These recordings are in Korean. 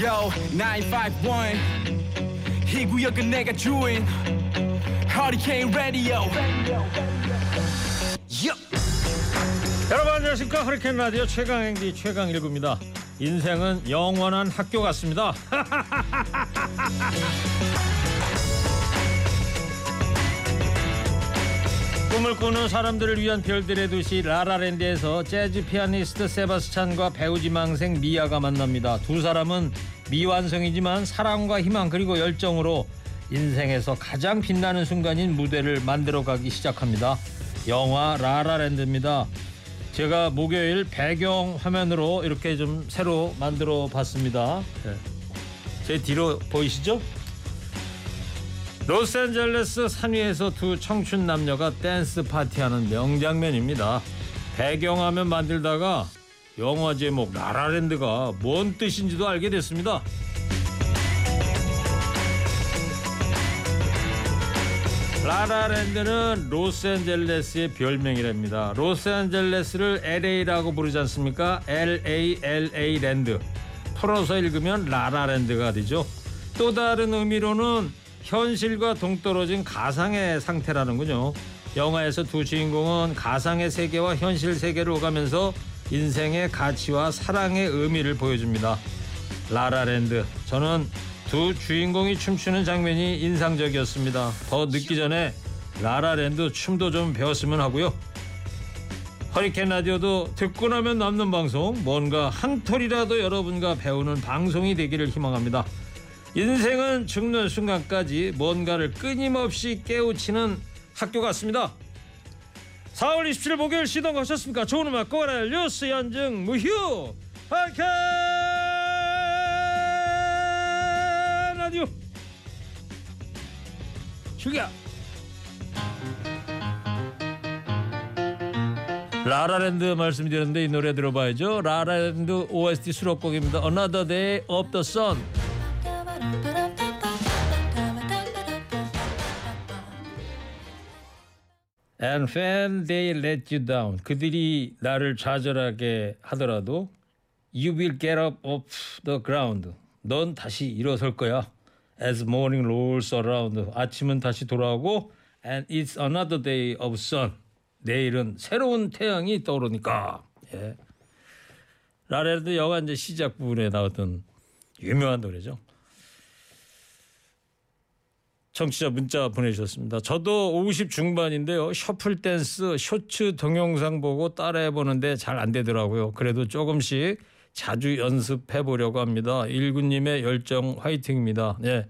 Yo 951 이 구역은 내가 주인. Hurricane Radio. Yo. 여러분 안녕하십니까? 허리케인 라디오 최강행기 최강일구입니다. 인생은 영원한 학교 같습니다 꿈을 꾸는 사람들을 위한 별들의 도시 라라랜드에서 재즈 피아니스트 세바스찬과 배우 지망생 미아가 만납니다. 두 사람은 미완성이지만 사랑과 희망 그리고 열정으로 인생에서 가장 빛나는 순간인 무대를 만들어가기 시작합니다. 영화 라라랜드입니다. 제가 목요일 배경 화면으로 이렇게 좀 새로 만들어 봤습니다. 네. 제 뒤로 보이시죠? 로스앤젤레스 산 위에서 두 청춘 남녀가 댄스 파티하는 명장면입니다. 배경화면 만들다가 영화 제목 라라랜드가 뭔 뜻인지도 알게 됐습니다. 라라랜드는 로스앤젤레스의 별명이랍니다. 로스앤젤레스를 LA라고 부르지 않습니까? LALA Land. 풀어서 읽으면 라라랜드가 되죠. 또 다른 의미로는 현실과 동떨어진 가상의 상태라는군요. 영화에서 두 주인공은 가상의 세계와 현실 세계를 오가면서 인생의 가치와 사랑의 의미를 보여줍니다. 라라랜드. 저는 두 주인공이 춤추는 장면이 인상적이었습니다. 더 늦기 전에 라라랜드 춤도 좀 배웠으면 하고요. 허리케인 라디오도 듣고 나면 남는 방송 뭔가 한 톨이라도 여러분과 배우는 방송이 되기를 희망합니다. 인생은 죽는 순간까지 뭔가를 끊임없이 깨우치는 학교 같습니다. 4월 27일 목요일 시동 거셨습니까? 좋은 음악 골라 뉴스 연중무휴 허리케인 라디오 죽여 라라랜드 말씀드렸는데 이 노래 들어봐야죠. 라라랜드 OST 수록곡입니다. Another Day of the Sun. And when they let you down, 그들이 나를 좌절하게 하더라도 You will get up off the ground. 넌 다시 일어설 거야. As morning rolls around. 아침은 다시 돌아오고 And it's another day of sun. 내일은 새로운 태양이 떠오르니까. 예. 라레드 영화 이제 시작 부분에 나왔던 유명한 노래죠. 청취자 문자 보내주셨습니다. 저도 50 중반인데요. 셔플 댄스 쇼츠 동영상 보고 따라해 보는데 잘 안 되더라고요. 그래도 조금씩 자주 연습해 보려고 합니다. 일구님의 열정 화이팅입니다. 예.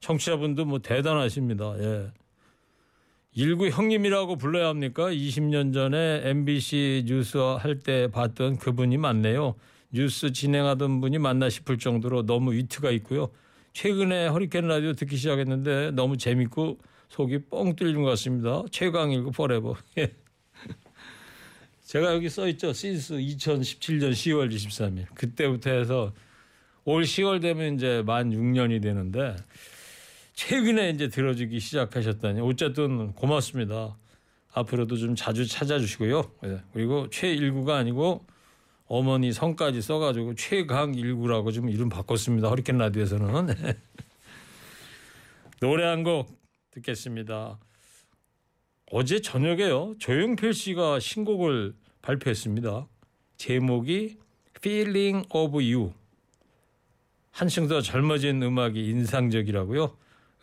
청취자분도 뭐 대단하십니다. 예. 일구 형님이라고 불러야 합니까? 20년 전에 MBC 뉴스 할 때 봤던 그분이 맞네요. 뉴스 진행하던 분이 맞나 싶을 정도로 너무 위트가 있고요. 최근에 허리케인 라디오 듣기 시작했는데 너무 재밌고 속이 뻥 뚫린 것 같습니다. 최강일구 forever. 제가 여기 써 있죠. 시스 2017년 10월 23일. 그때부터 해서 올 10월 되면 이제 만 6년이 되는데 최근에 이제 들어주기 시작하셨다니 어쨌든 고맙습니다. 앞으로도 좀 자주 찾아주시고요. 예. 그리고 최일구가 아니고 어머니 성까지 써가지고 최강일구라고 좀 이름 바꿨습니다. 허리케인 라디오에서는 노래 한 곡 듣겠습니다. 어제 저녁에요. 조용필 씨가 신곡을 발표했습니다. 제목이 Feeling of You. 한층 더 젊어진 음악이 인상적이라고요.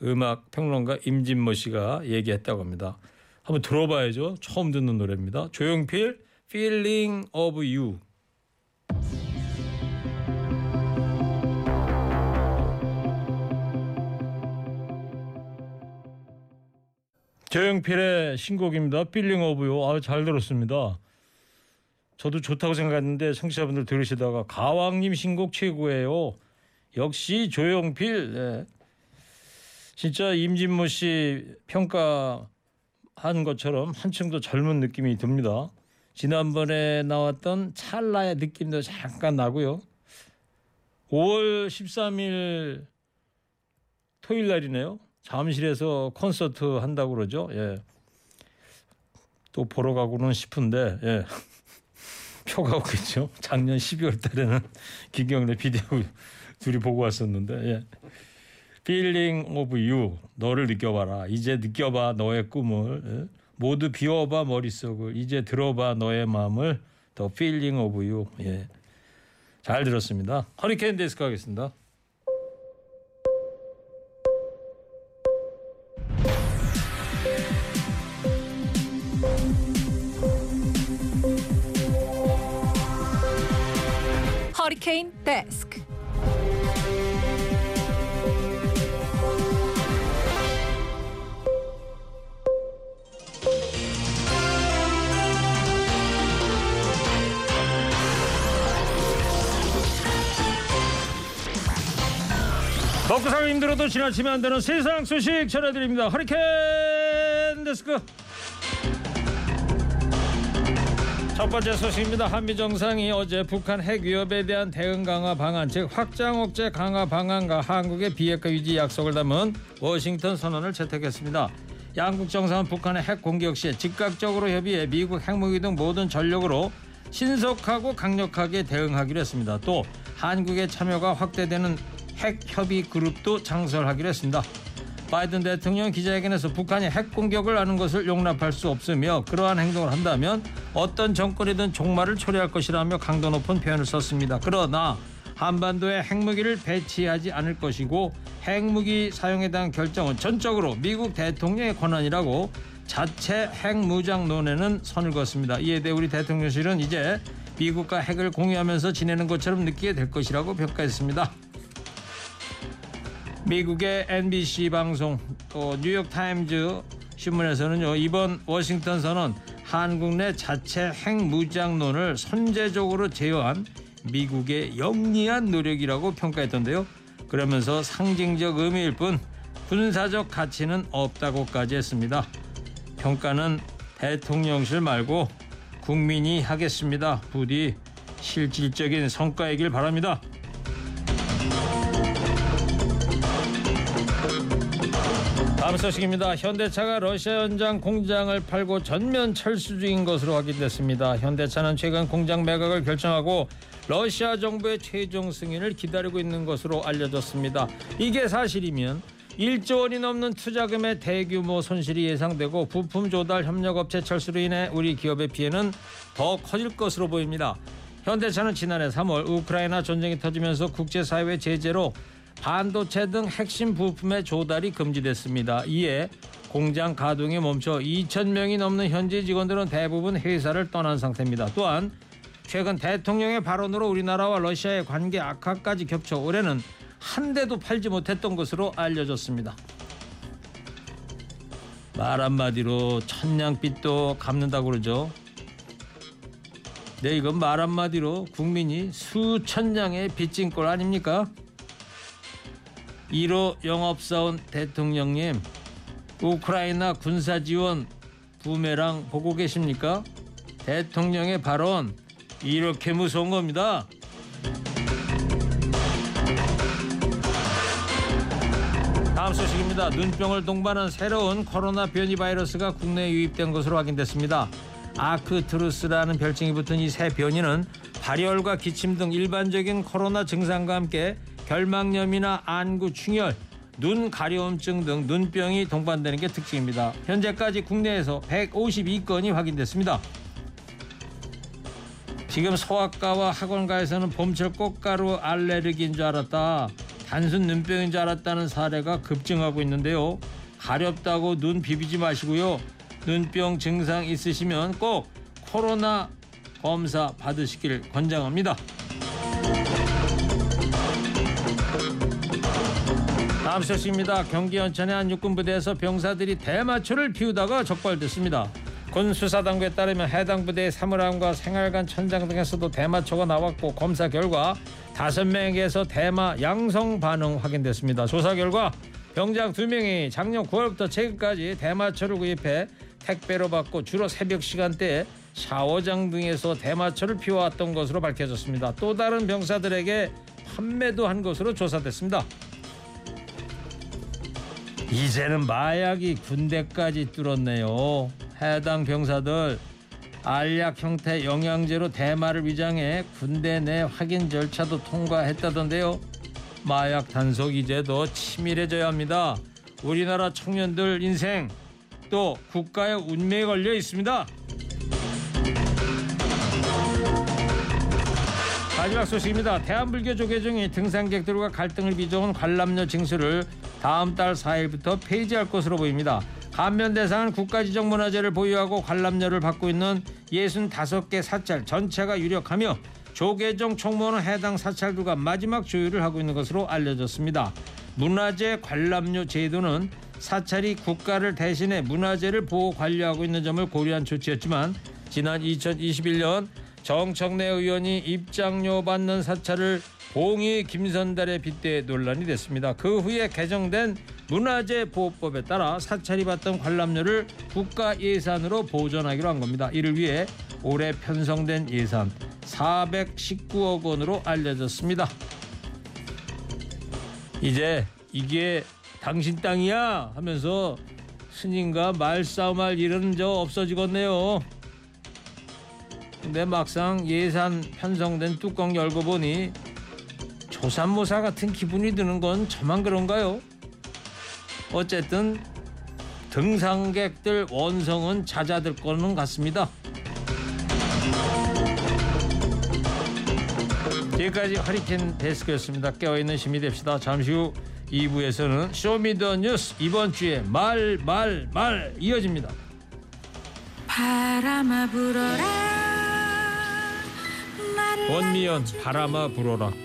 음악 평론가 임진모 씨가 얘기했다고 합니다. 한번 들어봐야죠. 처음 듣는 노래입니다. 조용필 Feeling of You. 조용필의 신곡입니다. Feeling of You. 아, 잘 들었습니다. 저도 좋다고 생각했는데 청취자분들 들으시다가 가왕님 신곡 최고예요. 역시 조용필. 네. 진짜 임진모 씨 평가한 것처럼 한층 더 젊은 느낌이 듭니다. 지난번에 나왔던 찰나의 느낌도 잠깐 나고요. 5월 13일 토요일 날이네요. 잠실에서 콘서트 한다고 그러죠. 예. 또 보러 가고는 싶은데 예. 표가 없겠죠. 작년 12월 달에는 김경래 비디오 둘이 보고 왔었는데. 예. Feeling of you 너를 느껴봐라. 이제 느껴봐 너의 꿈을. 예? 모두 비워봐 머릿속을. 이제 들어봐 너의 마음을. The Feeling of you. 예. 잘 들었습니다. 허리케인 데스크 하겠습니다. 허리케인 데스크. 살기 힘들어도 지나치면 안 되는 세상 소식 전해드립니다. 허리케인 데스크. 첫 번째 소식입니다. 한미 정상이 어제 북한 핵 위협에 대한 대응 강화 방안, 즉 확장 억제 강화 방안과 한국의 비핵화 유지 약속을 담은 워싱턴 선언을 채택했습니다. 양국 정상은 북한의 핵 공격 시 즉각적으로 협의해 미국 핵무기 등 모든 전력으로 신속하고 강력하게 대응하기로 했습니다. 또 한국의 참여가 확대되는 핵 협의 그룹도 창설하기로 했습니다. 바이든 대통령 기자회견에서 북한이 핵 공격을 하는 것을 용납할 수 없으며 그러한 행동을 한다면 어떤 정권이든 종말을 초래할 것이라며 강도 높은 표현을 썼습니다. 그러나 한반도에 핵무기를 배치하지 않을 것이고 핵무기 사용에 대한 결정은 전적으로 미국 대통령의 권한이라고 자체 핵무장 논에는 선을 그었습니다. 이에 대해 우리 대통령실은 이제 미국과 핵을 공유하면서 지내는 것처럼 느끼게 될 것이라고 평가했습니다. 미국의 NBC 방송 또 뉴욕 타임즈 신문에서는요 이번 워싱턴 선언 한국 내 자체 핵무장론을 선제적으로 제어한 미국의 영리한 노력이라고 평가했던데요. 그러면서 상징적 의미일 뿐 군사적 가치는 없다고까지 했습니다. 평가는 대통령실 말고 국민이 하겠습니다. 부디 실질적인 성과이길 바랍니다. 다음 소식입니다. 현대차가 러시아 현장 공장을 팔고 전면 철수 중인 것으로 확인됐습니다. 현대차는 최근 공장 매각을 결정하고 러시아 정부의 최종 승인을 기다리고 있는 것으로 알려졌습니다. 이게 사실이면 1조 원이 넘는 투자금의 대규모 손실이 예상되고 부품 조달 협력업체 철수로 인해 우리 기업의 피해는 더 커질 것으로 보입니다. 현대차는 지난해 3월 우크라이나 전쟁이 터지면서 국제사회 제재로 반도체 등 핵심 부품의 조달이 금지됐습니다. 이에 공장 가동이 멈춰 2천 명이 넘는 현지 직원들은 대부분 회사를 떠난 상태입니다. 또한 최근 대통령의 발언으로 우리나라와 러시아의 관계 악화까지 겹쳐 올해는 한 대도 팔지 못했던 것으로 알려졌습니다. 말 한마디로 천냥빚도 갚는다고 그러죠. 네, 이건 말 한마디로 국민이 수천 냥의 빚진 꼴 아닙니까? 1호 영업사원 대통령님 우크라이나 군사 지원 부메랑 보고 계십니까? 대통령의 발언 이렇게 무서운 겁니다. 다음 소식입니다. 눈병을 동반한 새로운 코로나 변이 바이러스가 국내에 유입된 것으로 확인됐습니다. 아크트루스라는 별칭이 붙은 이 새 변이는 발열과 기침 등 일반적인 코로나 증상과 함께 결막염이나 안구 충혈, 눈 가려움증 등 눈병이 동반되는 게 특징입니다. 현재까지 국내에서 152건이 확인됐습니다. 지금 소아과와 학원가에서는 봄철 꽃가루 알레르기인 줄 알았다. 단순 눈병인 줄 알았다는 사례가 급증하고 있는데요. 가렵다고 눈 비비지 마시고요. 눈병 증상 있으시면 꼭 코로나 검사 받으시길 권장합니다. 다음 소식입니다. 경기 연천의 한 육군 부대에서 병사들이 대마초를 피우다가 적발됐습니다. 군 수사당국에 따르면 해당 부대의 사물함과 생활관 천장 등에서도 대마초가 나왔고 검사 결과 다섯 명에게서 대마 양성 반응 확인됐습니다. 조사 결과 병장 두 명이 작년 9월부터 최근까지 대마초를 구입해 택배로 받고 주로 새벽 시간대에 샤워장 등에서 대마초를 피워왔던 것으로 밝혀졌습니다. 또 다른 병사들에게 판매도 한 것으로 조사됐습니다. 이제는 마약이 군대까지 뚫었네요. 해당 병사들 알약 형태 영양제로 대마를 위장해 군대 내 확인 절차도 통과했다던데요. 마약 단속 이제 더 치밀해져야 합니다. 우리나라 청년들 인생 또 국가의 운명에 걸려 있습니다. 마지막 소식입니다. 대한불교 조계종이 등산객들과 갈등을 빚어온 관람료 징수를 다음 달 4일부터 폐지할 것으로 보입니다. 감면 대상은 국가지정 문화재를 보유하고 관람료를 받고 있는 65개 사찰 전체가 유력하며 조계종 총무는 해당 사찰들과 마지막 조율을 하고 있는 것으로 알려졌습니다. 문화재 관람료 제도는 사찰이 국가를 대신해 문화재를 보호 관리하고 있는 점을 고려한 조치였지만 지난 2021년 정청래 의원이 입장료 받는 사찰을 봉이 김선달에 빗대 논란이 됐습니다. 그 후에 개정된 문화재 보호법에 따라 사찰이 받던 관람료를 국가 예산으로 보존하기로 한 겁니다. 이를 위해 올해 편성된 예산 419억 원으로 알려졌습니다. 이제 이게 당신 땅이야 하면서 스님과 말싸움할 일은 저 없어지겠네요. 근데 막상 예산 편성된 뚜껑 열고 보니 조산모사 같은 기분이 드는 건 저만 그런가요? 어쨌든 등산객들 원성은 잦아들 거는 같습니다. 지금까지 허리케인 데스크였습니다. 깨어있는 시민이 됩시다. 잠시 후 2부에서는 쇼미더뉴스 이번 주에 말 말 말 이어집니다. 바람아 불어라 원미연 바람아 불어라.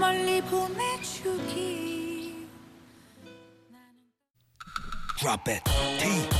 멀리 보내주기 Drop it. TBS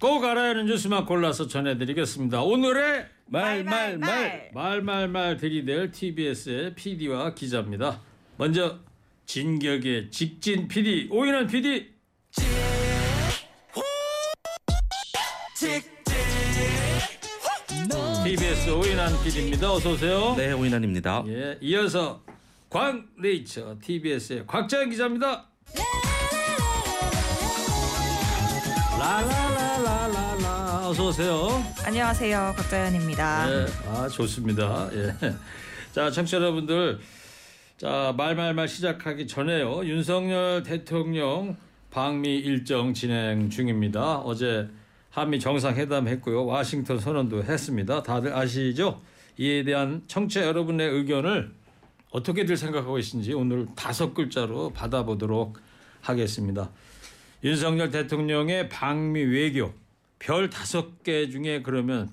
꼭 알아야 하는 뉴스만 골라서 전해드리겠습니다. 오늘의 말말말 말말말 들이댈 TBS의 PD와 기자입니다. 먼저 진격의 직진 PD 오인환 PD. TBS 오인환 PD입니다. 어서 오세요. 네, 오인환입니다. 예, 이어서 광네이처 TBS의 곽재현 기자입니다. 라라라라라라 어서 오세요. 안녕하세요. 곽자연입니다. 네, 아 좋습니다. 예. 자, 청취자 여러분들, 자 말말말 시작하기 전에요. 윤석열 대통령 방미 일정 진행 중입니다. 어제 한미 정상회담 했고요. 와싱턴 선언도 했습니다. 다들 아시죠? 이에 대한 청취자 여러분의 의견을 어떻게들 생각하고 계신지 오늘 다섯 글자로 받아보도록 하겠습니다. 윤석열 대통령의 방미 외교 별 다섯 개 중에 그러면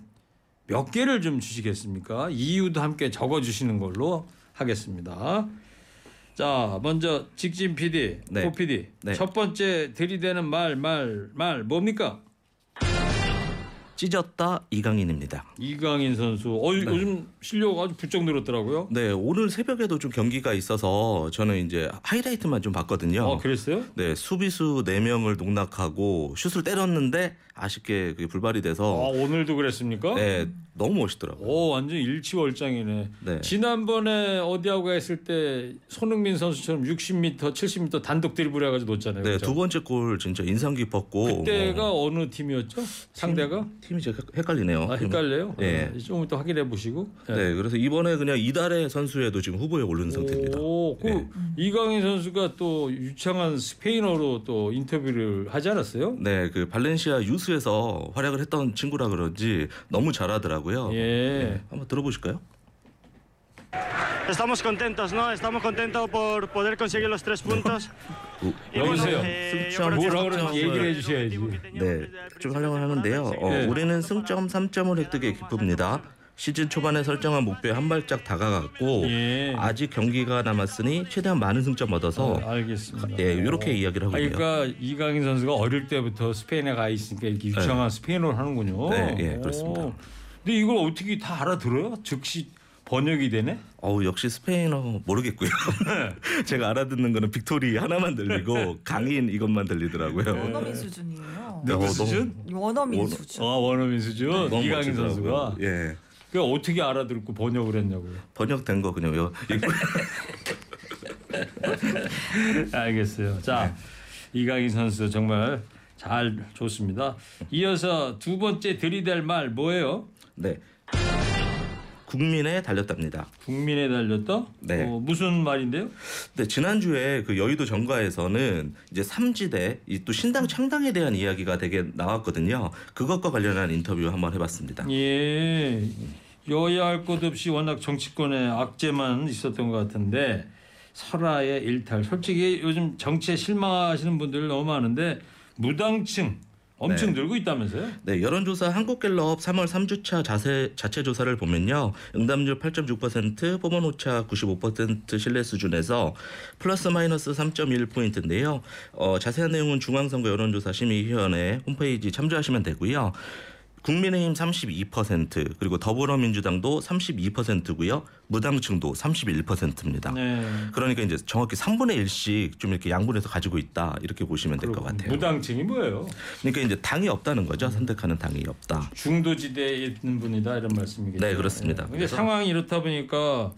몇 개를 좀 주시겠습니까? 이유도 함께 적어 주시는 걸로 하겠습니다. 자, 먼저 직진 PD, 네. 고 PD. 네. 첫 번째 들이대는 말, 말, 말 뭡니까? 찢었다 이강인입니다. 이강인 선수. 어, 요즘 실력 아주 부쩍 늘었더라고요. 네, 오늘 새벽에도 좀 경기가 있어서 저는 이제 하이라이트만 좀 봤거든요. 어, 그랬어요? 네, 수비수 4명을 농락하고 슛을 때렸는데 아쉽게 그게 불발이 아, 돼서 오늘도 그랬습니까? 네, 너무 멋있더라고요. 오, 완전 일치월장이네. 네. 지난번에 어디하고 했을 때 손흥민 선수처럼 60m, 70m 단독 드리블 해가지고 놓잖아요. 네, 그죠? 두 번째 골 진짜 인상 깊었고 그때가 뭐, 어느 팀이었죠? 상대가? 팀 이 제가 헷갈리네요. 아, 헷갈려요? 네. 아, 조금 이따 확인해 보시고. 네, 그래서 이번에 그냥 이달의 선수에도 지금 후보에 오른 상태입니다. 오, 그 네. 이강인 선수가 또 유창한 스페인어로 또 인터뷰를 하지 않았어요? 네, 그 발렌시아 유스 에서 활약을 했던 친구라 그런지 너무 잘하더라고요. 예. 네, 한번 들어보실까요? Estamos contentos, ¿no? Estamos contentos por poder conseguir los tres puntos. 여보세요. eh, 승점 뭐라 얘기를 해주셔야지. que teníamos 네, 좀 활용을 하는데요. 어, 네. 올해는 승점 3점을 획득해 기쁩니다. 시즌 초반에 설정한 목표에 한 발짝 다가갔고 예. 아직 경기가 남았으니 최대한 많은 승점 얻어서 아, 알겠습니다. 예 이렇게 이야기를 아, 하고 있네요. 그러니까 이강인 선수가 어릴 때부터 스페인에 가 있으니까 이렇게 유창한 스페인어를 하는군요. 네, 예, 그렇습니다. 오. 근데 이걸 어떻게 다 알아들어요? 즉시 번역이 되네. 어우 역시 스페인어 모르겠고요. 제가 알아듣는 거는 victory 하나만 들리고 강인 이것만 들리더라고요. 원어민 수준이에요. 네, 누구 어, 수준? 원어민 원- 수준. 아 원어민 수준. 너무 이강인 멋지더라고요. 선수가. 예 그 어떻게 알아듣고 번역을 했냐고요. 번역된 거 그냥 요 알겠어요. 자 이강인 선수 정말 잘 좋습니다. 이어서 두 번째 들이댈 말 뭐예요? 네 국민에 달렸답니다. 국민에 달렸다? 네. 어, 무슨 말인데요? 네, 지난주에 그 여의도 정가에서는 이제 삼지대 이 또 신당 창당에 대한 이야기가 되게 나왔거든요. 그것과 관련한 인터뷰 한번 해봤습니다. 예. 여야 할 것 없이 워낙 정치권에 악재만 있었던 것 같은데 설화의 일탈. 솔직히 요즘 정치에 실망하시는 분들 너무 많은데 무당층 엄청 네. 늘고 있다면서요? 네, 여론조사 한국갤럽 3월 3주차 자세, 자체 조사를 보면요. 응답률 8.6%, 뽑은 오차 95% 신뢰 수준에서 플러스 마이너스 3.1포인트인데요. 어, 자세한 내용은 중앙선거 여론조사 심의위원회 홈페이지 참조하시면 되고요. 국민의힘 32% 그리고 더불어민주당도 32%고요. 무당층도 31%입니다. 네. 그러니까 이제 정확히 3분의 1씩 좀 이렇게 양분해서 가지고 있다 이렇게 보시면 될 것 같아요. 무당층이 뭐예요? 그러니까 이제 당이 없다는 거죠. 선택하는 당이 없다. 중도지대에 있는 분이다 이런 말씀이겠죠. 네, 그렇습니다. 근데 그래서- 상황이 이렇다 보니까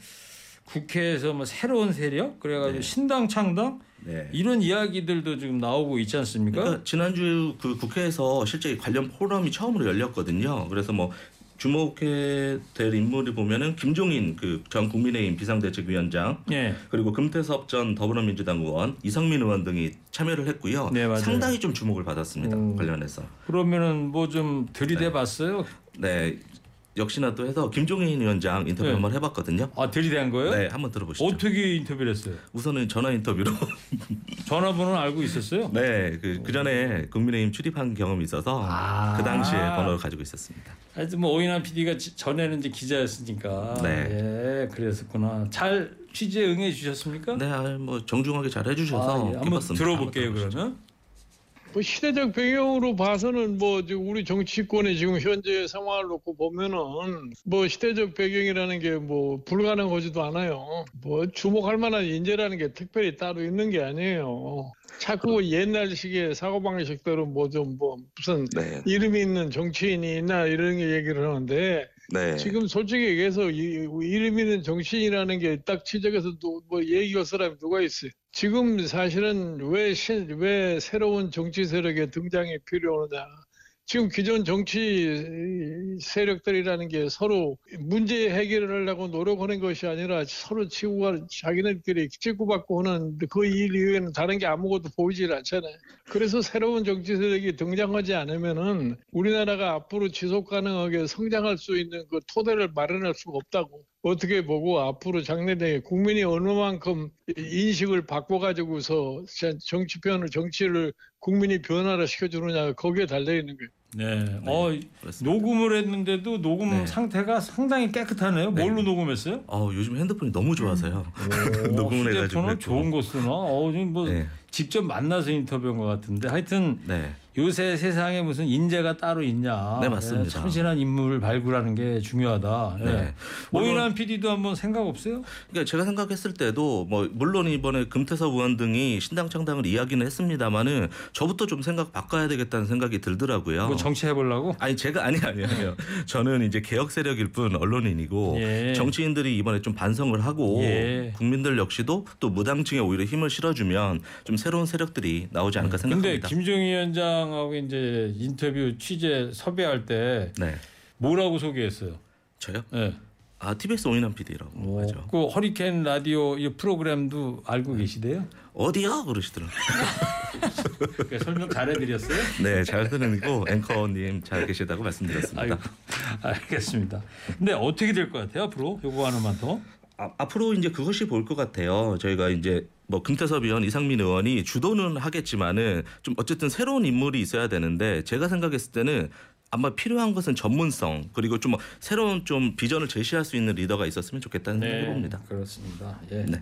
국회에서 뭐 새로운 세력 그래가지고 신당 창당 네. 이런 이야기들도 지금 나오고 있지 않습니까? 그러니까 지난주 그 국회에서 실제 관련 포럼이 처음으로 열렸거든요. 그래서 뭐 주목해 될 인물이 보면은 김종인 그 전 국민의힘 비상대책위원장 예. 그리고 금태섭 전 더불어민주당 의원 이성민 의원 등이 참여를 했고요. 네. 상당히 좀 주목을 받았습니다. 음. 관련해서. 그러면은 뭐 좀 들이대 봤어요? 네. 역시나 또 해서 김종인 위원장 인터뷰 네. 한번 해봤거든요. 아 들이댄 거예요? 네, 한번 들어보시죠. 어떻게 인터뷰를 했어요? 우선은 전화 인터뷰로 전화번호는 알고 있었어요? 네, 그, 그 전에 국민의힘 출입한 경험이 있어서 아. 그 당시에 번호를 가지고 있었습니다. 하여튼 뭐 오인환 PD가 전에는 이제 기자였으니까 네. 예 그랬었구나. 잘 취재 응해 주셨습니까? 네, 아, 뭐 정중하게 잘 해주셔서 아, 예. 한번 기뻤습니다. 들어볼게요 한번 들어보시죠. 그러면. 뭐 시대적 배경으로 봐서는 뭐 우리 정치권의 지금 현재 상황을 놓고 보면은 뭐 시대적 배경이라는 게 뭐 불가능하지도 않아요. 뭐 주목할 만한 인재라는 게 특별히 따로 있는 게 아니에요. 자꾸 옛날식의 사고방식대로 뭐 좀뭐 무슨 네, 이름이 있는 정치인이 있나 이런 게 얘기를 하는데 네, 지금 솔직히 얘기해서 이, 이름 있는 정치인이라는 게 딱 지적해서 또뭐 얘기할 사람이 누가 있어요. 지금 사실은 왜, 신, 왜 새로운 정치 세력의 등장이 필요하느냐. 지금 기존 정치 세력들이라는 게 서로 문제 해결을 하려고 노력하는 것이 아니라 서로 치고가 자기네들끼리 치고받고 하는 그 일 이외에는 다른 게 아무것도 보이질 않잖아요. 그래서 새로운 정치 세력이 등장하지 않으면은 우리나라가 앞으로 지속 가능하게 성장할 수 있는 그 토대를 마련할 수가 없다고. 어떻게 보고 앞으로 장래에 국민이 어느 만큼 인식을 바꿔가지고서 정치편을 정치를 국민이 변화를 시켜주느냐 거기에 달려 있는 거예요. 네. 어 그렇습니다. 녹음을 했는데도 녹음 네. 상태가 상당히 깨끗하네요. 뭘로 녹음했어요? 어, 요즘 핸드폰이 너무 좋아서요. 녹음을 해가지고. 좋은 거 쓰나? 어, 지금 뭐 네. 직접 만나서 인터뷰한 것 같은데 하여튼 네, 요새 세상에 무슨 인재가 따로 있냐? 네, 맞습니다. 예, 참신한 인물을 발굴하는 게 중요하다. 예. 네. 오인환 PD도 한번 생각 없어요? 그러니까 제가 생각했을 때도 뭐 물론 이번에 금태섭 의원 등이 신당 창당을 이야기는 했습니다만은 저부터 좀 생각 바꿔야 되겠다는 생각이 들더라고요. 뭐 정치해 보려고? 아니 제가 아니 아니에요. 저는 이제 개혁 세력일 뿐 언론인이고 예. 정치인들이 이번에 좀 반성을 하고 예. 국민들 역시도 또 무당층에 오히려 힘을 실어주면 좀 새로운 세력들이 나오지 않을까 근데 생각합니다. 김정희 위원장 하고 이제 인터뷰 취재 섭외할 때 네, 뭐라고 소개했어요? 저요? 예. 아 TBS 오인환 PD라고 오, 하죠. 그 허리케인 라디오 이 프로그램도 알고 계시대요? 어디야 그러시더라고요. 그러니까 설명 잘해드렸어요? 네, 잘 들으고 앵커님 잘 계시다고 말씀드렸습니다. 아이고, 알겠습니다. 근데 어떻게 될 것 같아요 앞으로? 요거 하나만 더. 아, 앞으로 이제 그것이 보일 것 같아요. 저희가 이제 뭐 금태섭 의원, 이상민 의원이 주도는 하겠지만은 좀 어쨌든 새로운 인물이 있어야 되는데 제가 생각했을 때는 아마 필요한 것은 전문성 그리고 좀 새로운 좀 비전을 제시할 수 있는 리더가 있었으면 좋겠다는 생각이 봅니다. 그렇습니다. 예. 네.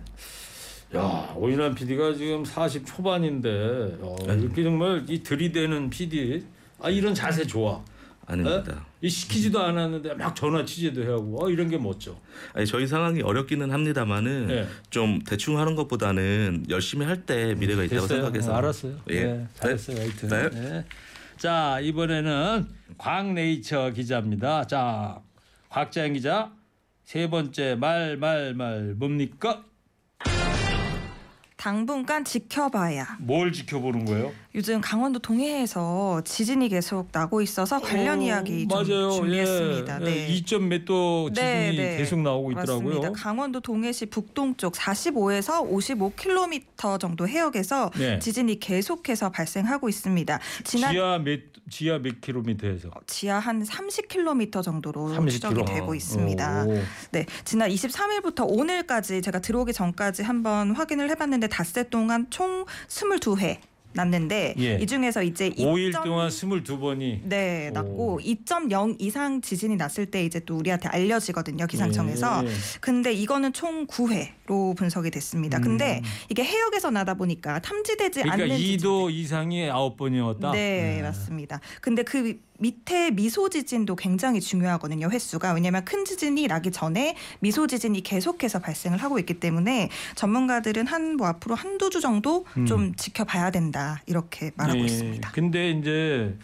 야 오인환 PD가 지금 40 초반인데 어, 네. 이렇게 정말 이 들이대는 PD 아 이런 자세 좋아. 아닙니다. 이 시키지도 않았는데 막 전화 취재도 하고 어, 이런 게 멋져. 아니, 저희 상황이 어렵기는 합니다만은 네. 좀 대충 하는 것보다는 열심히 할 때 미래가 있다고 됐어요. 생각해서 어, 알았어요. 예. 네, 잘했어요. 하여튼. 네. 네. 자 이번에는 광네이처 기자입니다. 자 곽자연 기자 세 번째 말 말 말 뭡니까? 당분간 지켜봐야. 뭘 지켜보는 거예요? 요즘 강원도 동해에서 지진이 계속 나고 있어서 관련 어, 이야기 좀 맞아요. 준비했습니다. 예. 네. 2점 몇 도 지진이 네, 네. 계속 나오고 있더라고요. 맞습니다. 강원도 동해시 북동쪽 45에서 55km 정도 해역에서 네. 지진이 계속해서 발생하고 있습니다. 지난 지하 몇 지하 몇 킬로미터에서 지하 한 30km 정도로 30 추적이. 되고 있습니다. 오. 네, 지난 23일부터 오늘까지 제가 들어오기 전까지 한번 확인을 해봤는데 닷새 동안 총 22회 났는데 예. 이 중에서 이제 5일 2점 동안 22번이 네, 오. 났고 2.0 이상 지진이 났을 때 이제 또 우리한테 알려지거든요 기상청에서. 예. 근데 이거는 총 9회로 분석이 됐습니다. 근데 이게 해역에서 나다 보니까 탐지되지 음. 그러니까 않는 2도 이상이 9번이었다. 네, 맞습니다. 근데 그 밑에 미소 지진도 굉장히 중요하거든요. 횟수가 왜냐하면 큰 지진이 나기 전에 미소 지진이 계속해서 발생을 하고 있기 때문에 전문가들은 한 뭐 앞으로 한두 주 정도 좀 지켜봐야 된다 이렇게 말하고 예. 있습니다. 근데 이제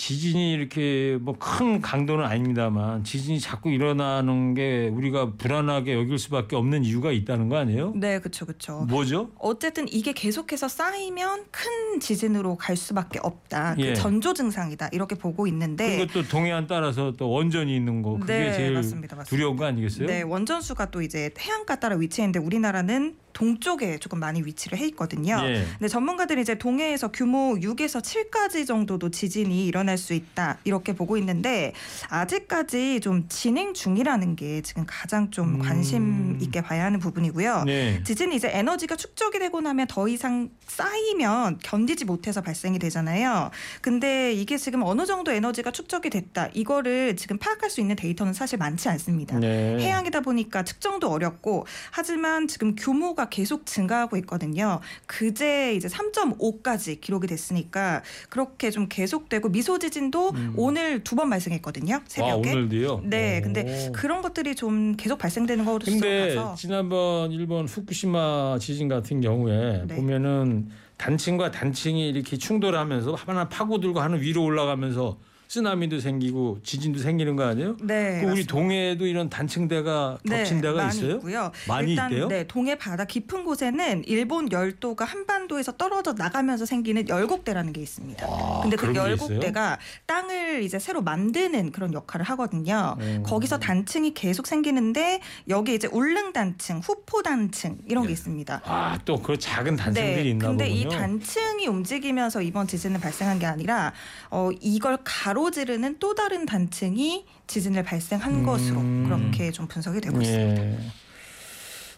지진이 이렇게 뭐 큰 강도는 아닙니다만 지진이 자꾸 일어나는 게 우리가 불안하게 여길 수밖에 없는 이유가 있다는 거 아니에요? 네, 그렇죠, 그렇죠. 뭐죠? 어쨌든 이게 계속해서 쌓이면 큰 지진으로 갈 수밖에 없다. 예. 그 전조 증상이다 이렇게 보고 있는데. 그리고 또 동해안 따라서 또 원전이 있는 거 그게 네, 제일 맞습니다, 맞습니다. 두려운 거 아니겠어요? 네, 원전 수가 또 이제 해안가 따라 위치했는데 우리나라는 동쪽에 조금 많이 위치를 해 있거든요. 예. 근데 전문가들이 이제 동해에서 규모 6에서 7까지 정도도 지진이 일어 날수 있다 이렇게 보고 있는데 아직까지 좀 진행 중이라는 게 지금 가장 좀 음. 관심 있게 봐야 하는 부분이고요. 네. 지진이 이제 에너지가 축적이 되고 나면 더 이상 쌓이면 견디지 못해서 발생이 되잖아요. 근데 이게 지금 어느 정도 에너지가 축적이 됐다. 이거를 지금 파악할 수 있는 데이터는 사실 많지 않습니다. 네. 해양이다 보니까 측정도 어렵고 하지만 지금 규모가 계속 증가하고 있거든요. 그제 이제 3.5까지 기록이 됐으니까 그렇게 좀 계속되고 미소 지진도 오늘 두 번 발생했거든요. 아, 새벽에. 오늘도요? 네, 오. 근데 그런 것들이 좀 계속 발생되는 거로 근데 봐서 지난번 일본 후쿠시마 지진 같은 경우에 네. 보면은 단층과 단층이 이렇게 충돌하면서 하나 파고들고 하는 위로 올라가면서 쓰나미도 생기고 지진도 생기는 거 아니에요? 네, 그 우리. 동해에도 이런 단층대가 겹친 데가 많이 있어요? 있고요. 많이 일단 있대요? 네, 동해 바다 깊은 곳에는 일본 열도가 한반도에서 떨어져 나가면서 생기는 열곡대라는 게 있습니다. 아, 근데 그 열곡대가 땅을 이제 새로 만드는 그런 역할을 하거든요. 음. 거기서 단층이 계속 생기는데 여기 이제 울릉 단층, 후포 단층 이런 게 있습니다. 아, 또 그 작은 단층들이 네, 있나 근데 이 보군요. 단층이 움직이면서 이번 지진은 발생한 게 아니라 어, 이걸 가로 지르는 또 다른 단층이 지진을 발생한 음. 것으로 그렇게 좀 분석이 되고 있습니다. 예.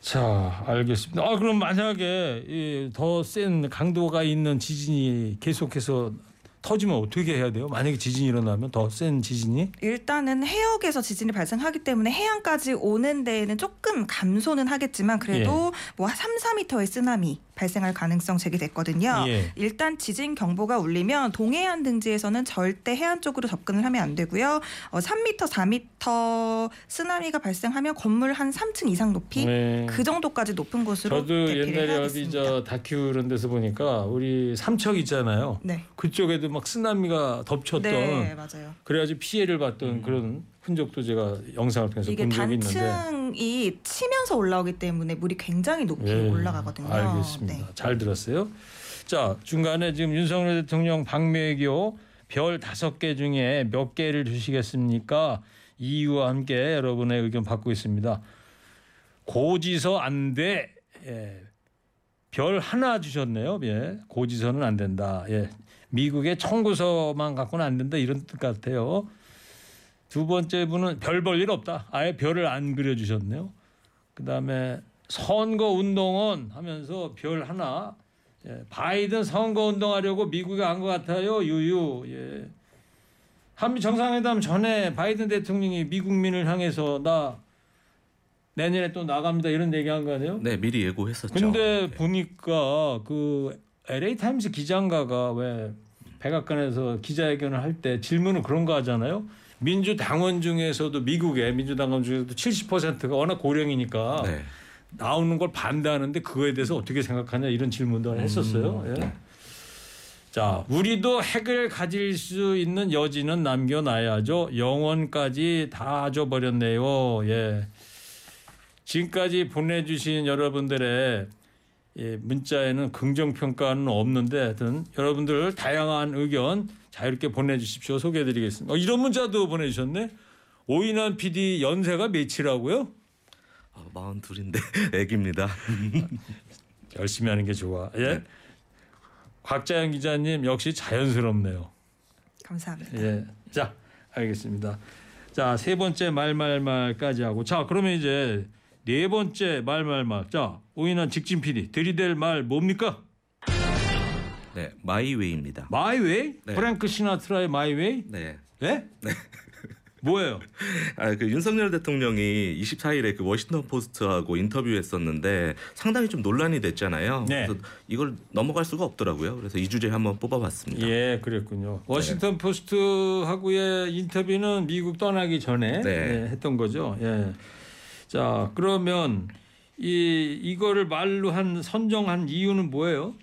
자, 알겠습니다. 아, 그럼 만약에 더 센 강도가 있는 지진이 계속해서 터지면 어떻게 해야 돼요? 만약에 지진이 일어나면 더 센 지진이? 일단은 해역에서 지진이 발생하기 때문에 해안까지 오는 데에는 조금 감소는 하겠지만 그래도 뭐 3, 4m의 쓰나미 발생할 가능성 제기됐거든요. 예. 일단 지진 경보가 울리면 동해안 등지에서는 절대 해안 쪽으로 접근을 하면 안 되고요. 어, 3m, 4m 쓰나미가 발생하면 건물 한 3층 이상 높이 네. 그 정도까지 높은 곳으로 저도 옛날에 어디 해야겠습니다. 저 다큐 이런 데서 보니까 우리 삼척 있잖아요. 네. 그쪽에도 막 쓰나미가 덮쳤던 네, 맞아요. 그래가지고 피해를 봤던 그런 흔적도 제가 영상을 통해서 이게 본 적이 있는데 단층이 치면서 올라오기 때문에 물이 굉장히 높이 예, 올라가거든요. 알겠습니다. 네. 잘 들었어요. 자 중간에 지금 윤석열 대통령 방매교 별 다섯 개 중에 몇 개를 주시겠습니까? 이유와 함께 여러분의 의견 받고 있습니다. 고지서 안 돼. 예. 별 하나 주셨네요. 예. 고지서는 안 된다. 예. 미국의 청구서만 갖고는 안 된다 이런 뜻 같아요. 두 번째 분은 별 볼 일 없다. 아예 별을 안 그려 주셨네요. 그 다음에 선거 운동원 하면서 별 하나 예, 바이든 선거 운동하려고 미국에 간 것 같아요. 유유. 예. 한미 정상회담 전에 바이든 대통령이 미국민을 향해서 나 내년에 또 나갑니다 이런 얘기한 거 아니에요? 네, 미리 예고했었죠. 근데 네. 보니까 그 LA 타임스 기장가가 왜 백악관에서 기자회견을 할 때 질문은 그런 거 하잖아요. 민주당원 중에서도 미국의 민주당원 중에서도 70%가 워낙 고령이니까 네. 나오는 걸 반대하는데 그거에 대해서 어떻게 생각하냐 이런 질문도 했었어요. 예. 네. 자, 우리도 핵을 가질 수 있는 여지는 남겨놔야죠. 영원까지 다 줘버렸네요. 예. 지금까지 보내주신 여러분들의 예, 문자에는 긍정 평가는 없는데 하여튼 여러분들 다양한 의견 자유롭게 보내주십시오. 소개해드리겠습니다. 어, 이런 문자도 보내주셨네. 오인환 PD 연세가 몇이라고요? 아, 42인데 애기입니다. 열심히 하는 게 좋아. 예. 곽자연 기자님 역시 자연스럽네요. 감사합니다. 예. 자, 알겠습니다. 자, 세 번째 말말말까지 하고 자, 그러면 이제 네 번째 말말말. 자, 오인환 직진 PD 들이댈 말 뭡니까? 네, My Way입니다. My Way? 네. 프랭크 시나트라의 My Way? 네. 예? 뭐예요? 아, 그 윤석열 대통령이 24일에 그 워싱턴 포스트하고 인터뷰했었는데 상당히 좀 논란이 됐잖아요. 네. 그래서 이걸 넘어갈 수가 없더라고요. 그래서 이 주제 한번 뽑아봤습니다. 예, 그랬군요. 워싱턴 포스트하고의 인터뷰는 미국 떠나기 전에 네. 예, 했던 거죠. 예. 자, 그러면 이 이거를 말로 한 선정한 이유는 뭐예요?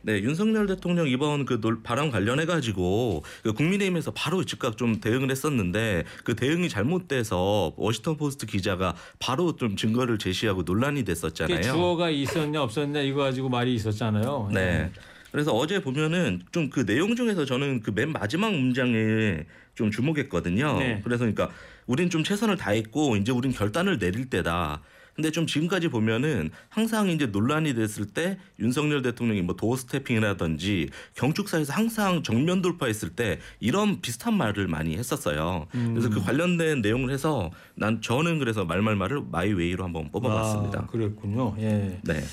네, 윤석열 대통령 이번 그 놀- 발언 관련해 가지고 그 국민의힘에서 바로 즉각 좀 대응을 했었는데 그 대응이 잘못돼서 워싱턴 포스트 기자가 바로 좀 증거를 제시하고 논란이 됐었잖아요. 주어가 있었냐 없었냐 이거 가지고 말이 있었잖아요. 예. 네. 그래서 어제 보면은 좀 그 내용 중에서 저는 그 맨 마지막 문장에 좀 주목했거든요. 네. 그래서 그러니까 우린 좀 최선을 다했고 이제 우린 결단을 내릴 때다. 근데 좀 지금까지 보면은 항상 이제 논란이 됐을 때 윤석열 대통령이 뭐 도어 스태핑이라든지 경축사에서 항상 정면 돌파했을 때 이런 비슷한 말을 많이 했었어요. 그래서 그 관련된 내용을 해서 난 저는 그래서 말말말을 마이웨이로 한번 뽑아봤습니다. 아, 그랬군요. 예. 네.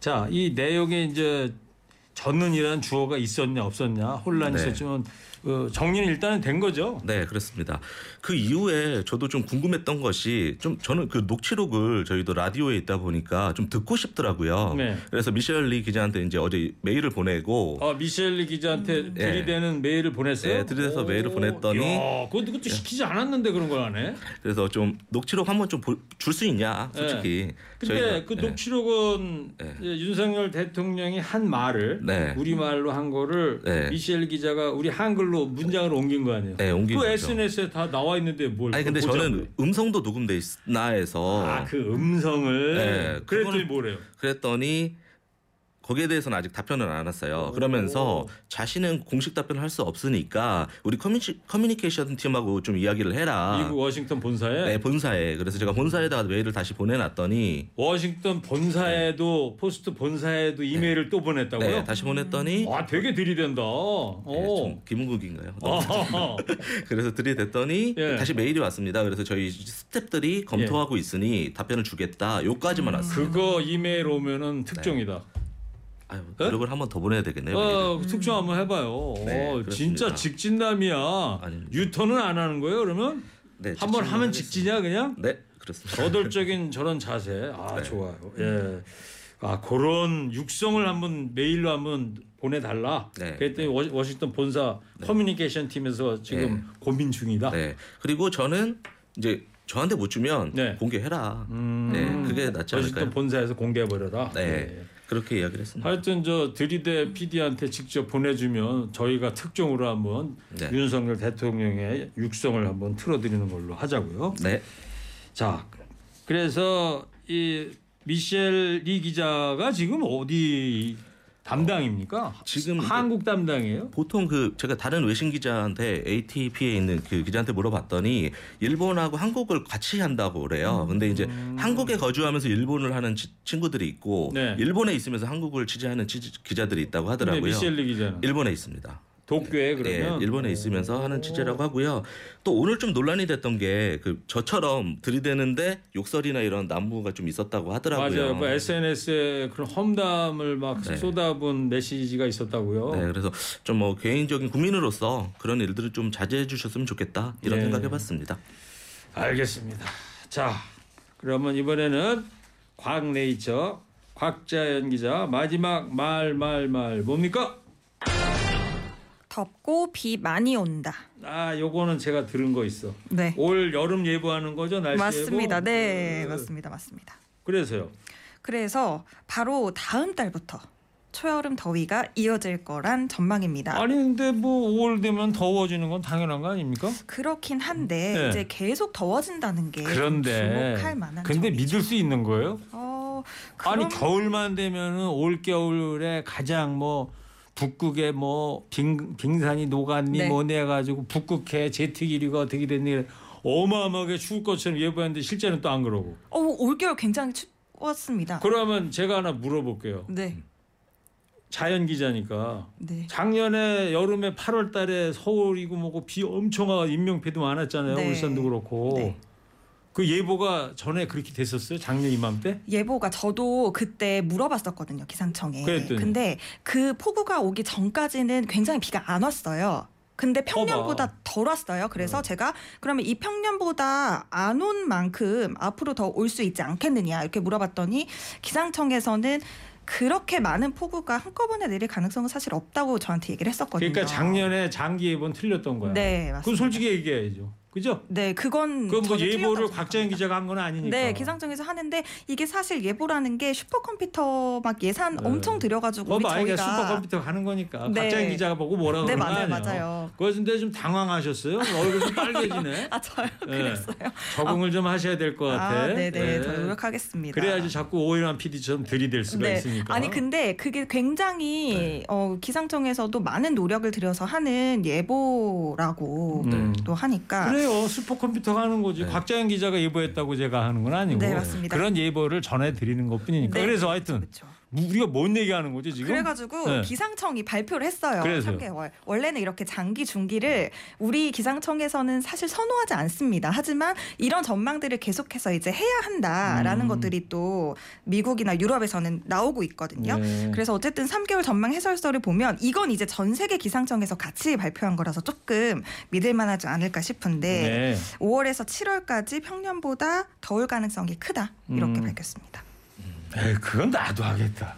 자, 이 내용에 이제 전는이라는 주어가 있었냐 없었냐 혼란이 네. 있었지만 어, 정리는 일단은 된 거죠. 네, 그렇습니다. 그 이후에 저도 좀 궁금했던 것이 좀 저는 그 녹취록을 저희도 라디오에 있다 보니까 좀 듣고 싶더라고요. 네. 그래서 미셸 리 기자한테 이제 어제 메일을 보내고 아, 미셸리 기자한테 들이대는 메일을 보냈어요. 네, 들이대서 오, 메일을 보냈더니 야, 그것도 그것도 시키지 않았는데 그런 걸 하네. 그래서 좀 녹취록 한번 좀 줄 수 있냐, 솔직히. 근데 그 네. 녹취록은 네. 윤석열 대통령이 한 말을 네. 우리 말로 한 거를 네. 미셸 기자가 우리 한글로 문장을 옮긴 거 아니에요? 네, 옮긴 그 거죠. SNS에 다 나와 있는데 뭘? 아니 근데 저는? 음성도 녹음돼 있나 해서 아 그 음성을 네, 그랬더니 뭐래요? 그랬더니 거기에 대해서는 아직 답변을 안 했어요. 그러면서 자신은 공식 답변을 할 수 없으니까 우리 커뮤니, 커뮤니케이션 팀하고 좀 이야기를 해라. 미국 워싱턴 본사에 네, 본사에. 그래서 제가 본사에다가 메일을 다시 보내놨더니 워싱턴 본사에도 포스트 본사에도 이메일을 또 보냈다고요? 네, 다시 보냈더니 와 되게 들이댄다. 네, 어. 좀 김은국인가요? 아, 그래서 들이댔더니 예. 다시 메일이 왔습니다. 그래서 저희 스탭들이 검토하고 있으니 답변을 주겠다. 요까지만 왔어요. 그거 이메일 오면은 특종이다. 아유, 노력을 한번 더 보내야 되겠네요. 어, 특종 한번 해봐요. 네, 어, 진짜. 직진남이야. 아닙니다. 유턴은 안 하는 거예요, 그러면? 네, 한번 직진을 하면 하겠습니다. 직진이야, 그냥? 네, 그렇습니다. 저돌적인 저런 자세. 아, 네. 좋아요. 예. 아, 그런 육성을 한번 메일로 한번 보내달라. 네. 그랬더니 워- 워싱턴 본사 커뮤니케이션 팀에서 지금 네. 고민 중이다. 네. 그리고 저는 이제 저한테 못 주면 네. 공개해라. 음, 네, 그게 낫지 워싱턴 않을까요? 본사에서 공개해 버려라. 네. 예. 그렇게 이야기를 했습니다. 하여튼 저 들이대 PD한테 직접 보내주면 저희가 특종으로 한번 네. 윤석열 대통령의 육성을 한번 틀어드리는 걸로 하자고요. 네. 자, 그래서 이 미셸 리 기자가 지금 어디 담당입니까? 지금 한국 담당이에요? 보통 그 제가 다른 외신 기자한테 ATP에 있는 그 기자한테 물어봤더니 일본하고 한국을 같이 한다고 그래요. 근데 이제 한국에 거주하면서 일본을 하는 지- 친구들이 있고 네. 일본에 있으면서 한국을 취재하는 취재- 기자들이 있다고 근데 하더라고요. 미셸 리 기자는 일본에 있습니다. 도쿄에 그러면 네, 일본에 있으면서 하는 취재라고 하고요. 또 오늘 좀 논란이 됐던 게 그 저처럼 들이대는데 욕설이나 이런 난무가 좀 있었다고 하더라고요. 맞아요. 그 SNS에 그런 험담을 막 네. 쏟아본 메시지가 있었다고요. 네, 그래서 좀 뭐 개인적인 국민으로서 그런 일들을 좀 자제해 주셨으면 좋겠다 이런 네. 생각해봤습니다. 알겠습니다. 자, 그러면 이번에는 곽네이처 곽자연 기자 마지막 말 말 말 뭡니까? 덥고 비 많이 온다. 아, 요거는 제가 들은 거 있어. 네. 올 여름 예보하는 거죠, 날씨 맞습니다. 예보? 네, 어, 맞습니다. 맞습니다. 그래서요. 그래서 바로 다음 달부터 초여름 더위가 이어질 거란 전망입니다. 아니 근데 뭐 5월 되면 더워지는 건 당연한 거 아닙니까? 그렇긴 한데 네. 이제 계속 더워진다는 게 그런데 주목할 만한 근데 점이죠. 믿을 수 있는 거예요? 어, 아니 그럼- 겨울만 되면은 올 겨울에 가장 뭐 북극에 뭐 빙, 빙산이 녹았니 네. 뭐내 가지고 북극해 제트기류가 어떻게 됐니 어마어마하게 추울 것처럼 예보했는데 실제는 또 안 그러고. 어, 올겨울 굉장히 추웠습니다. 그러면 제가 하나 물어볼게요. 네, 자연 기자니까 네. 작년에 여름에 8월 달에 서울이고 뭐고 비 엄청 와 인명피해도 많았잖아요. 네. 울산도 그렇고. 네. 그 예보가 전에 그렇게 됐었어요? 작년 이맘때? 예보가 저도 그때 물어봤었거든요 기상청에. 그랬더니? 근데 그 폭우가 오기 전까지는 굉장히 비가 안 왔어요. 근데 평년보다 봐봐. 덜 왔어요. 그래서 네. 제가 그러면 이 평년보다 안 온 만큼 앞으로 더 올 수 있지 않겠느냐 이렇게 물어봤더니 기상청에서는 그렇게 많은 폭우가 한꺼번에 내릴 가능성은 사실 없다고 저한테 얘기를 했었거든요. 그러니까 작년에 장기 예보는 틀렸던 거야. 네, 맞습니다. 그건 솔직히 얘기해야죠. 그죠? 네, 그건 그건 뭐 예보를 생각합니다. 기자가 한 건 아니니까. 네, 기상청에서 하는데 이게 사실 예보라는 게 슈퍼컴퓨터 막 예산 네. 엄청 들여가지고 우리 뭐 저희가 슈퍼컴퓨터 가는 거니까 네. 곽자연 기자가 보고 뭐라고 네거 맞아요. 맞아요. 그런데 좀 당황하셨어요. 얼굴 좀 빨개지네. 아 저요 네. 그랬어요. 적응을 좀 하셔야 될 것 같아. 아 네네 네. 저 노력하겠습니다. 그래야지 자꾸 오일한 PD처럼 들이댈 수가 네. 있으니까. 아니 근데 그게 굉장히 네. 어, 기상청에서도 많은 노력을 들여서 하는 예보라고 네. 또 하니까 그래 요. 슈퍼컴퓨터가 하는 거지. 네. 곽자연 기자가 예보했다고 제가 하는 건 아니고 네, 맞습니다. 그런 예보를 전해드리는 것 뿐이니까. 네, 그래서 하여튼 그렇죠. 우리가 뭔 얘기하는 거지 지금? 그래가지고 네. 기상청이 발표를 했어요. 그래서요? 3개월. 원래는 이렇게 장기 중기를 우리 기상청에서는 사실 선호하지 않습니다. 하지만 이런 전망들을 계속해서 이제 해야 한다라는 음. 것들이 또 미국이나 유럽에서는 나오고 있거든요. 네. 그래서 어쨌든 3개월 전망 해설서를 보면 이건 이제 전 세계 기상청에서 같이 발표한 거라서 조금 믿을 만하지 않을까 싶은데 네. 5월에서 7월까지 평년보다 더울 가능성이 크다 이렇게 음. 밝혔습니다. 에이, 그건 나도 하겠다.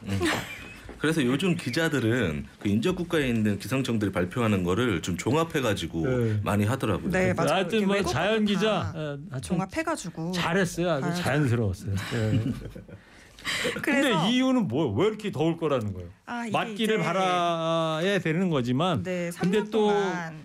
그래서 요즘 기자들은 그 인접 국가에 있는 기상청들이 발표하는 거를 좀 종합해 가지고 네. 많이 하더라고요. 네, 맞아요. 하여튼 뭐 자연 기자 다 예, 하여튼 종합해 가지고 잘했어요. 아주 아, 자연스러웠어요. 예. 근데 그래서 이유는 뭐왜 이렇게 더울 거라는 거예요? 아, 맞기를 바라야 되는 거지만 네, 근데 3년 또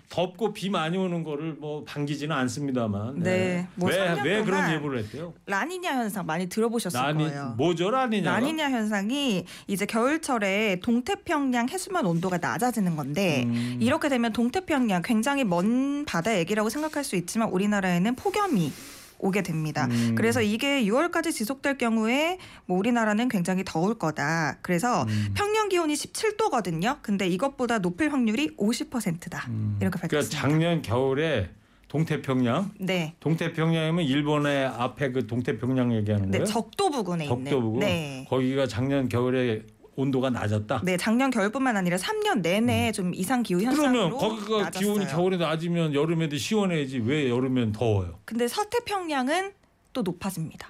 덥고 비 많이 오는 거를 뭐 반기지는 않습니다만 네, 뭐 왜, 3년 왜 그런 예보를 했대요? 라니냐 현상 많이 들어보셨을 라니 거예요. 뭐죠 라니냐? 라니냐 현상이 이제 겨울철에 동태평양 해수면 온도가 낮아지는 건데 음. 이렇게 되면 동태평양 굉장히 먼 바다 얘기라고 생각할 수 있지만 우리나라에는 폭염이 오게 됩니다. 음. 그래서 이게 6월까지 지속될 경우에 뭐 우리나라는 굉장히 더울 거다. 그래서 음. 평년 기온이 17도거든요. 근데 이것보다 높을 확률이 50%다. 음. 이렇게 그러니까 밝혔습니다. 작년 겨울에 동태평양 네. 동태평양이면 일본의 앞에 그 동태평양 얘기하는 네, 거예요? 적도 부근에 있는. 적도 부근 네. 거기가 작년 겨울에 온도가 낮았다. 네, 작년 겨울뿐만 아니라 3년 내내 좀 이상 기후 현상으로 음. 그러면 거기가 낮았어요. 기온이 겨울에 낮으면 여름에도 시원해야지 왜 여름엔 더워요? 근데 서태평양은 또 높아집니다.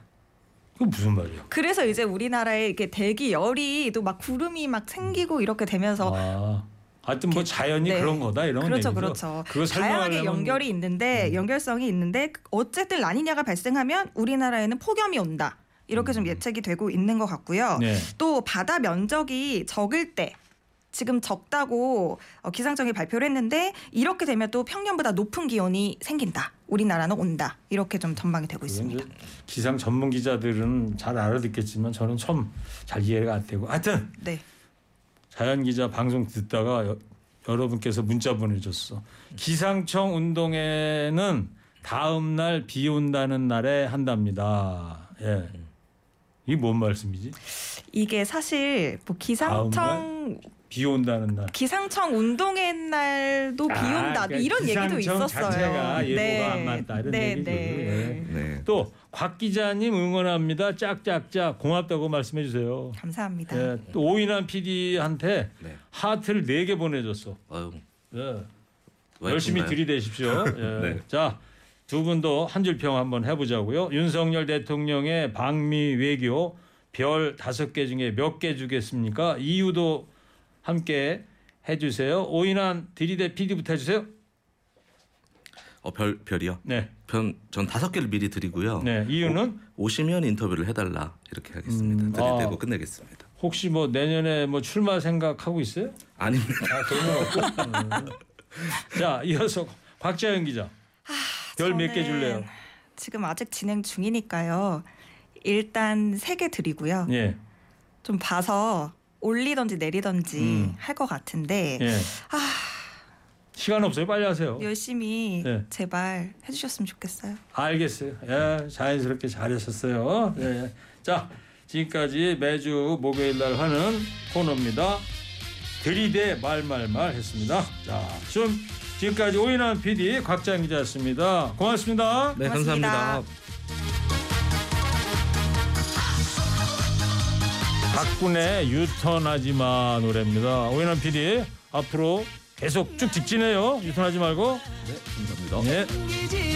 그게 무슨 말이야? 그래서 이제 우리나라에 이렇게 대기 열이 또 막 구름이 막 생기고 이렇게 되면서 아, 하여튼 뭐 자연이 네. 그런 거다 이런 그렇죠, 얘기죠. 그렇죠. 그거 다양하게 설명하려면 연결이 있는데 음. 연결성이 있는데 어쨌든 라니냐가 발생하면 우리나라에는 폭염이 온다. 이렇게 좀 예측이 되고 있는 것 같고요. 음. 네. 또 바다 면적이 적을 때 지금 적다고 어, 기상청이 발표를 했는데 이렇게 되면 또 평년보다 높은 기온이 생긴다. 우리나라는 온다. 이렇게 좀 전망이 되고 있습니다. 기상 전문 기자들은 잘 알아듣겠지만 저는 처음 잘 이해가 안 되고 하여튼 네. 자연 기자 방송 듣다가 여, 여러분께서 문자 보내줬어. 기상청 운동회는 다음 날 비 온다는 날에 한답니다. 예. 이게 뭔 말씀이지? 이게 사실 뭐 기상청 비 온다는 날. 기상청 운동회 날도 비 아, 온다 그러니까 이런 얘기도 있었어요. 자체가 예보가 안 맞다 이런 네, 얘기죠. 네. 네. 또곽 기자님 응원합니다. 짝짝짝 고맙다고 말씀해 주세요. 감사합니다. 예, 또 오인환 PD한테 네. 하트를 네개 보내줬어. 아유, 예? 열심히 들이대십시오. 예. 네. 자, 두 분도 한 줄 평 한번 해보자고요. 윤석열 대통령의 방미 외교 별 다섯 개 중에 몇 개 주겠습니까? 이유도 함께 해주세요. 오인환 들이대 PD부터 해주세요. 어, 별 별이요. 네, 편, 전 다섯 개를 미리 드리고요. 네 이유는 오 시면 인터뷰를 해달라 이렇게 하겠습니다. 음, 들이대고 아. 끝내겠습니다. 혹시 뭐 내년에 뭐 출마 생각하고 있어요? 아닙니다. 아, 그런 건 없고. 음. 자, 이어서 곽자연 기자. 별몇개 줄래요? 지금 아직 진행 중이니까요. 일단 세 개 드리고요. 예, 좀 봐서 올리던지 내리던지 음. 할것 같은데 예. 시간 없어요. 빨리 하세요. 열심히 네. 제발 해주셨으면 좋겠어요. 알겠어요. 예, 자연스럽게 잘하셨어요. 예, 예. 자, 지금까지 매주 목요일 날 하는 코너입니다. 들이대 말말말 했습니다. 자, 좀 지금까지 오인환 PD 곽장 기자였습니다. 고맙습니다. 네, 고맙습니다. 감사합니다. 박군의 유턴하지 마 노래입니다. 오인환 PD 앞으로 계속 쭉 직진해요. 유턴하지 말고. 네, 감사합니다. 예. 당기지